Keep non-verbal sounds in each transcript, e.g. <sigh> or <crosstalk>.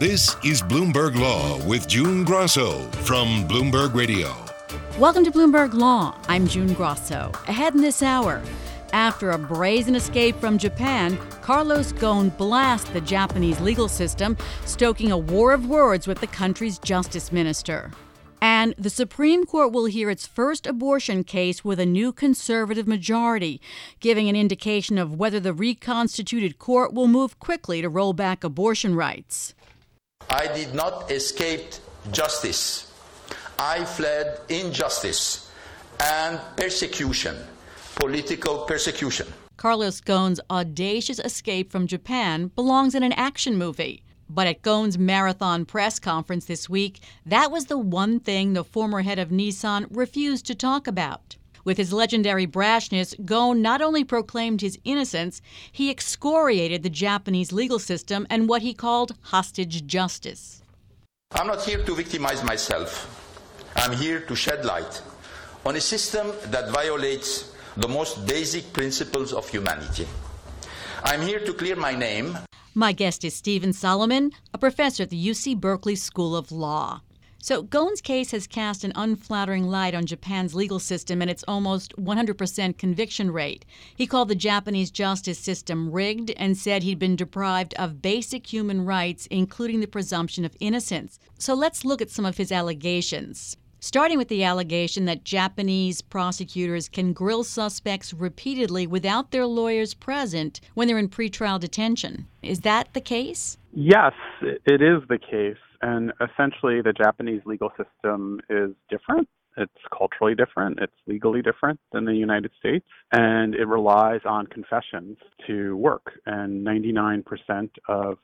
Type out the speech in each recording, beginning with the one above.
This is Bloomberg Law with June Grosso from Bloomberg Radio. Welcome to Bloomberg Law. I'm June Grosso. Ahead in this hour, after a brazen escape from Japan, Carlos Ghosn blasts the Japanese legal system, stoking a war of words with the country's justice minister. And the Supreme Court will hear its first abortion case with a new conservative majority, giving an indication of whether the reconstituted court will move quickly to roll back abortion rights. I did not escape justice. I fled injustice and persecution, political persecution. Carlos Ghosn's audacious escape from Japan belongs in an action movie. But at Ghosn's marathon press conference this week, that was the one thing the former head of Nissan refused to talk about. With his legendary brashness, Ghosn not only proclaimed his innocence, he excoriated the Japanese legal system and what he called hostage justice. I'm not here to victimize myself. I'm here to shed light on a system that violates the most basic principles of humanity. I'm here to clear my name my guest is Steven Solomon, a professor at the UC Berkeley School of Law. So, Ghosn's case has cast an unflattering light on Japan's legal system and its almost 100% conviction rate. He called the Japanese justice system rigged and said he'd been deprived of basic human rights, including the presumption of innocence. So, let's look at some of his allegations starting with the allegation that Japanese prosecutors can grill suspects repeatedly without their lawyers present when they're in pretrial detention. Is that the case? Yes, it is the case. And essentially, the Japanese legal system is different. It's culturally different. It's legally different than the United States. And it relies on confessions to work. And 99% of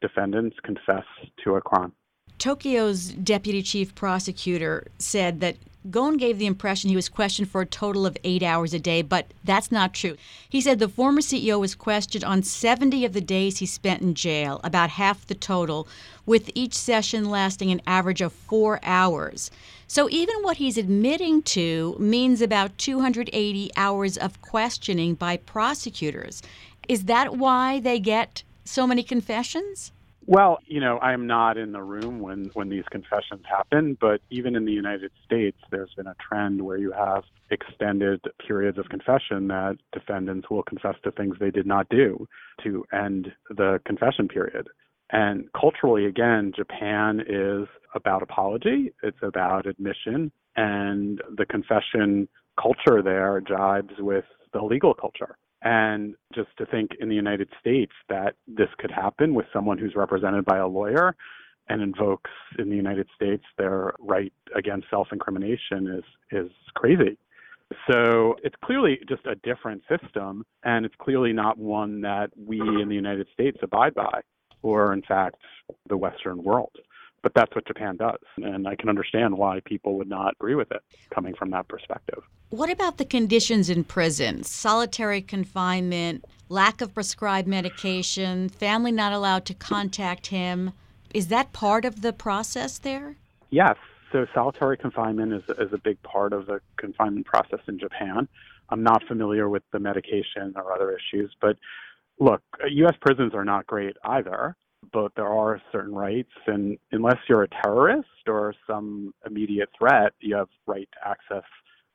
defendants confess to a crime. Tokyo's deputy chief prosecutor said that Ghosn gave the impression he was questioned for a total of eight hours a day, but that's not true. He said the former CEO was questioned on 70 of the days he spent in jail, about half the total, with each session lasting an average of four hours. So even what he's admitting to means about 280 hours of questioning by prosecutors. Is that why they get so many confessions? Well, you know, I am not in the room when when these confessions happen, but even in the United States, there's been a trend where you have extended periods of confession that defendants will confess to things they did not do to end the confession period. And culturally, again, Japan is about apology, it's about admission, and the confession culture there jibes with the legal culture. And just to think in the United States that this could happen with someone who's represented by a lawyer and invokes in the United States their right against self-incrimination is is crazy. So it's clearly just a different system, and it's clearly not one that we in the United States abide by, or in fact the Western world. But that's what Japan does. And I can understand why people would not agree with it coming from that perspective. What about the conditions in prison? Solitary confinement, lack of prescribed medication, family not allowed to contact him. Is that part of the process there? Yes. So solitary confinement is, is a big part of the confinement process in Japan. I'm not familiar with the medication or other issues, but look, U.S. prisons are not great either but there are certain rights, and unless you're a terrorist or some immediate threat, you have right to access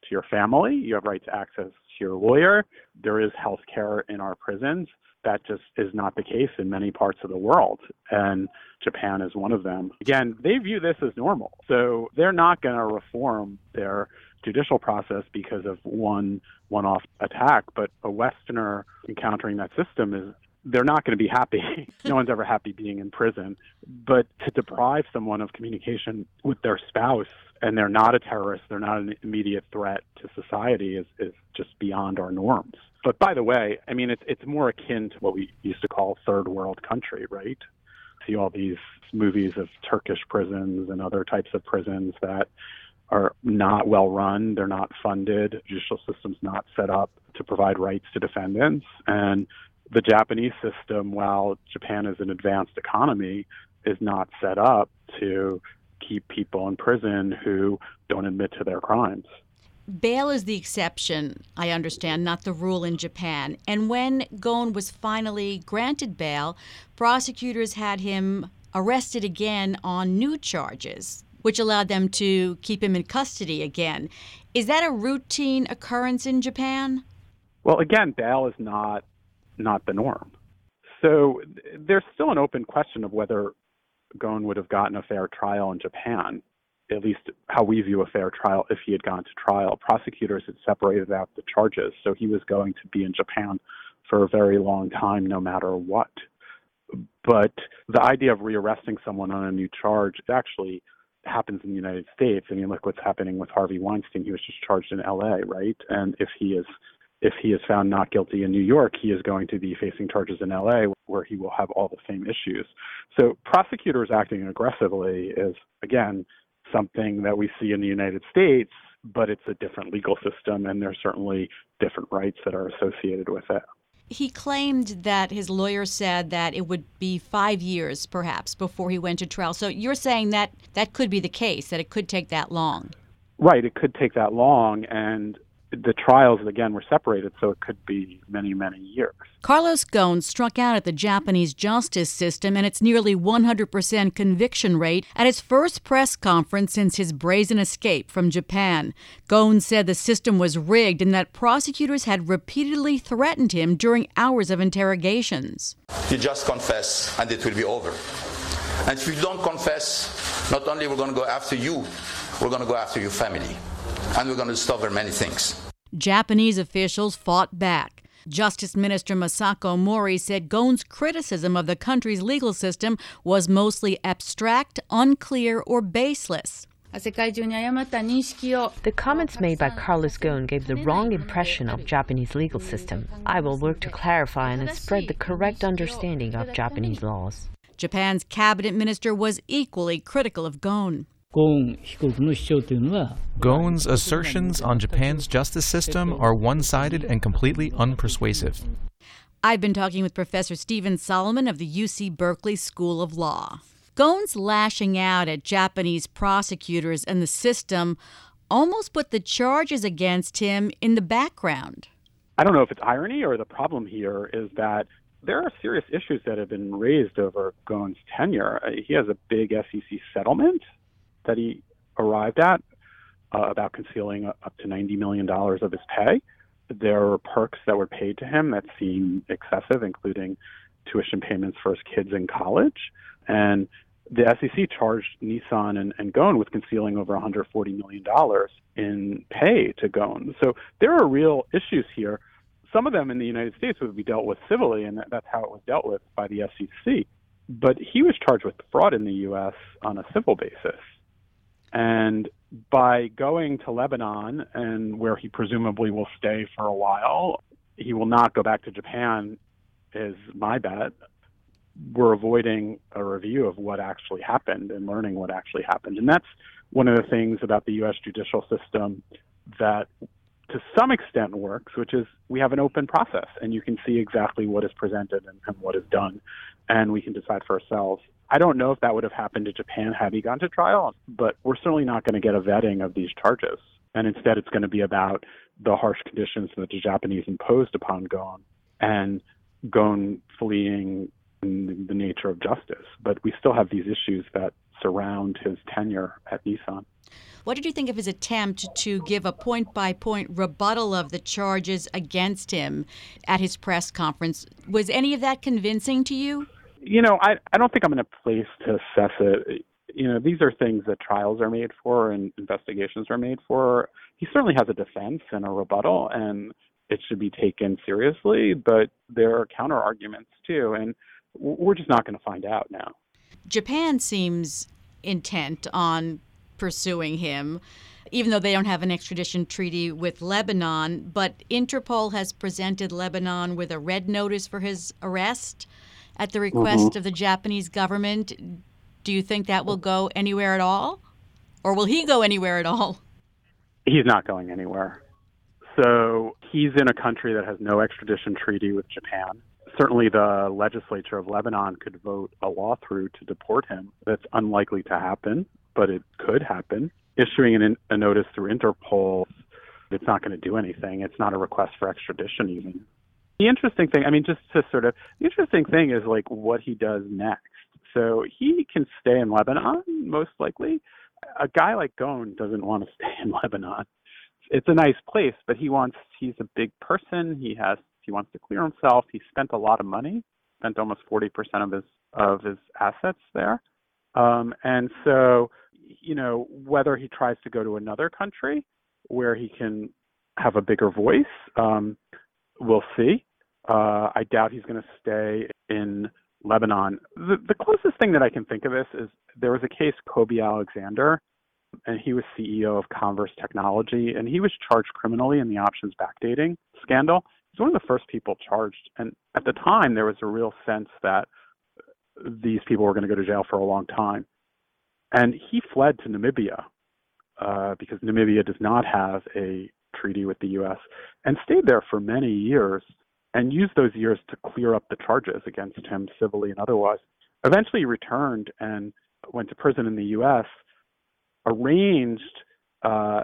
to your family, you have right to access to your lawyer. There is health care in our prisons. That just is not the case in many parts of the world, and Japan is one of them. Again, they view this as normal, so they're not going to reform their judicial process because of one one-off attack, but a Westerner encountering that system is they're not going to be happy. <laughs> no one's ever happy being in prison. But to deprive someone of communication with their spouse and they're not a terrorist, they're not an immediate threat to society is, is just beyond our norms. But by the way, I mean, it's, it's more akin to what we used to call third world country, right? See all these movies of Turkish prisons and other types of prisons that are not well run, they're not funded, judicial system's not set up to provide rights to defendants, and the Japanese system, while Japan is an advanced economy, is not set up to keep people in prison who don't admit to their crimes. Bail is the exception, I understand, not the rule in Japan. And when Ghosn was finally granted bail, prosecutors had him arrested again on new charges, which allowed them to keep him in custody again. Is that a routine occurrence in Japan? Well, again, bail is not not the norm. So there's still an open question of whether Ghosn would have gotten a fair trial in Japan, at least how we view a fair trial if he had gone to trial. Prosecutors had separated out the charges, so he was going to be in Japan for a very long time, no matter what. But the idea of rearresting someone on a new charge actually happens in the United States. I mean, look what's happening with Harvey Weinstein. He was just charged in L.A., right? And if he is if he is found not guilty in New York, he is going to be facing charges in LA where he will have all the same issues. So prosecutors acting aggressively is again something that we see in the United States, but it's a different legal system and there's certainly different rights that are associated with it. He claimed that his lawyer said that it would be five years, perhaps, before he went to trial. So you're saying that that could be the case, that it could take that long? Right, it could take that long. And the trials again were separated, so it could be many, many years. Carlos Ghosn struck out at the Japanese justice system and its nearly 100% conviction rate at his first press conference since his brazen escape from Japan. Ghosn said the system was rigged and that prosecutors had repeatedly threatened him during hours of interrogations. You just confess, and it will be over. And if you don't confess, not only we're going to go after you, we're going to go after your family and we're going to discover many things. Japanese officials fought back. Justice Minister Masako Mori said Ghosn's criticism of the country's legal system was mostly abstract, unclear, or baseless. The comments made by Carlos Ghosn gave the wrong impression of Japanese legal system. I will work to clarify and spread the correct understanding of Japanese laws. Japan's cabinet minister was equally critical of Ghosn. Ghosn's assertions on Japan's justice system are one sided and completely unpersuasive. I've been talking with Professor Steven Solomon of the UC Berkeley School of Law. Ghosn's lashing out at Japanese prosecutors and the system almost put the charges against him in the background. I don't know if it's irony or the problem here is that there are serious issues that have been raised over Ghosn's tenure. He has a big SEC settlement that he arrived at uh, about concealing up to $90 million of his pay. There were perks that were paid to him that seemed excessive, including tuition payments for his kids in college. And the SEC charged Nissan and, and Ghosn with concealing over $140 million in pay to Ghosn. So there are real issues here. Some of them in the United States would be dealt with civilly, and that, that's how it was dealt with by the SEC. But he was charged with fraud in the U.S. on a civil basis. And by going to Lebanon and where he presumably will stay for a while, he will not go back to Japan, is my bet. We're avoiding a review of what actually happened and learning what actually happened. And that's one of the things about the U.S. judicial system that to some extent works, which is we have an open process and you can see exactly what is presented and, and what is done, and we can decide for ourselves I don't know if that would have happened to Japan had he gone to trial, but we're certainly not going to get a vetting of these charges. And instead, it's going to be about the harsh conditions that the Japanese imposed upon Ghosn and Ghosn fleeing the nature of justice. But we still have these issues that surround his tenure at Nissan. What did you think of his attempt to give a point by point rebuttal of the charges against him at his press conference? Was any of that convincing to you? you know, I I don't think I'm in a place to assess it. You know, these are things that trials are made for and investigations are made for. He certainly has a defense and a rebuttal, and it should be taken seriously. But there are counter arguments too, and we're just not going to find out now. Japan seems intent on pursuing him even though they don't have an extradition treaty with Lebanon. But Interpol has presented Lebanon with a red notice for his arrest at the request mm-hmm. of the Japanese government. Do you think that will go anywhere at all? Or will he go anywhere at all? He's not going anywhere. So he's in a country that has no extradition treaty with Japan. Certainly, the legislature of Lebanon could vote a law through to deport him. That's unlikely to happen, but it could happen. Issuing an, a notice through Interpol, it's not going to do anything. It's not a request for extradition, even. The interesting thing, I mean, just to sort of, the interesting thing is like what he does next. so he can stay in Lebanon most likely. A guy like Ghosn doesn't want to <laughs> stay in Lebanon. It's a nice place, but he wants he's a big person. He has he wants to clear himself. He spent a lot of money, spent almost 40% of his of his assets there. Um, and so, you know, whether he tries to go to another country where he can have a bigger voice, um, we'll see. Uh, I doubt he's going to stay in Lebanon. The, the closest thing that I can think of this is there was a case, Kobi Alexander, and he was CEO of Comverse Technology, and he was charged criminally in the options backdating scandal. He's one of the first people charged, and at the time there was a real sense that these people were going to go to jail for a long time. And he fled to Namibia uh, because Namibia does not have a treaty with the U.S. and stayed there for many years and used those years to clear up the charges against him civilly and otherwise. Eventually, he returned and went to prison in the U.S. Arranged. Uh,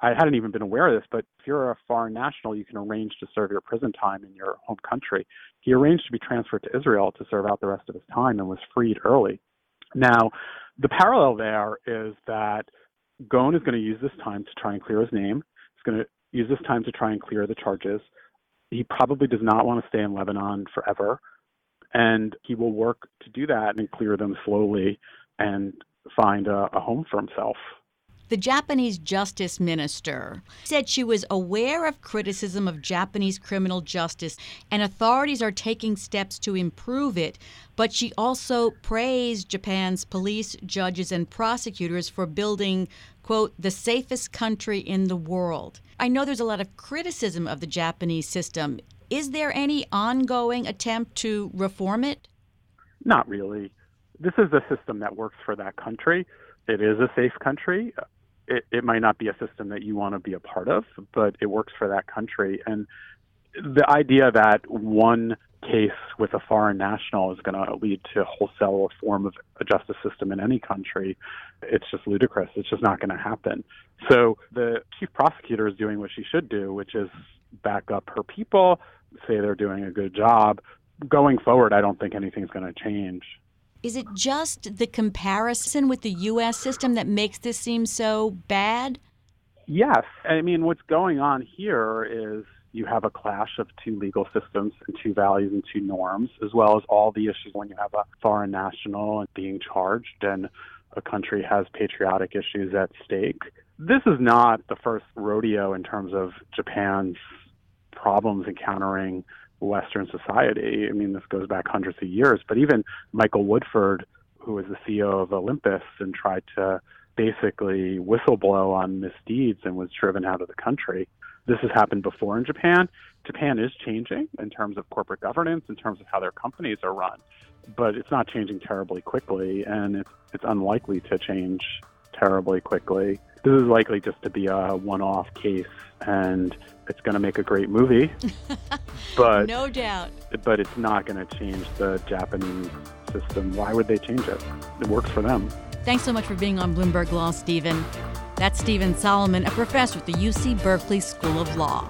I hadn't even been aware of this, but if you're a foreign national, you can arrange to serve your prison time in your home country. He arranged to be transferred to Israel to serve out the rest of his time and was freed early. Now, the parallel there is that Ghosn is going to use this time to try and clear his name. He's going to use this time to try and clear the charges. He probably does not want to stay in Lebanon forever. And he will work to do that and clear them slowly and find a, a home for himself. The Japanese justice minister said she was aware of criticism of Japanese criminal justice and authorities are taking steps to improve it. But she also praised Japan's police, judges, and prosecutors for building, quote, the safest country in the world. I know there's a lot of criticism of the Japanese system. Is there any ongoing attempt to reform it? Not really. This is a system that works for that country. It is a safe country it, it might not be a system that you want to be a part of, but it works for that country. And the idea that one case with a foreign national is going to lead to wholesale reform of a justice system in any country, it's just ludicrous. It's just not going to happen. So the chief prosecutor is doing what she should do, which is back up her people, say they're doing a good job. Going forward, I don't think anything's going to change. Is it just the comparison with the U.S. system that makes this seem so bad? Yes. I mean, what's going on here is you have a clash of two legal systems and two values and two norms, as well as all the issues when you have a foreign national being charged and a country has patriotic issues at stake. This is not the first rodeo in terms of Japan's problems encountering Western society. I mean, this goes back hundreds of years, but even Michael Woodford, who was the CEO of Olympus and tried to basically whistleblow on misdeeds and was driven out of the country. This has happened before in Japan. Japan is changing in terms of corporate governance, in terms of how their companies are run, but it's not changing terribly quickly, and it's, it's unlikely to change terribly quickly. This is likely just to be a one off case, and it's going to make a great movie. <laughs> but no doubt. But it's not going to change the Japanese system. Why would they change it? It works for them. Thanks so much for being on Bloomberg Law, Steven. That's Steven Solomon, a professor at the UC Berkeley School of Law.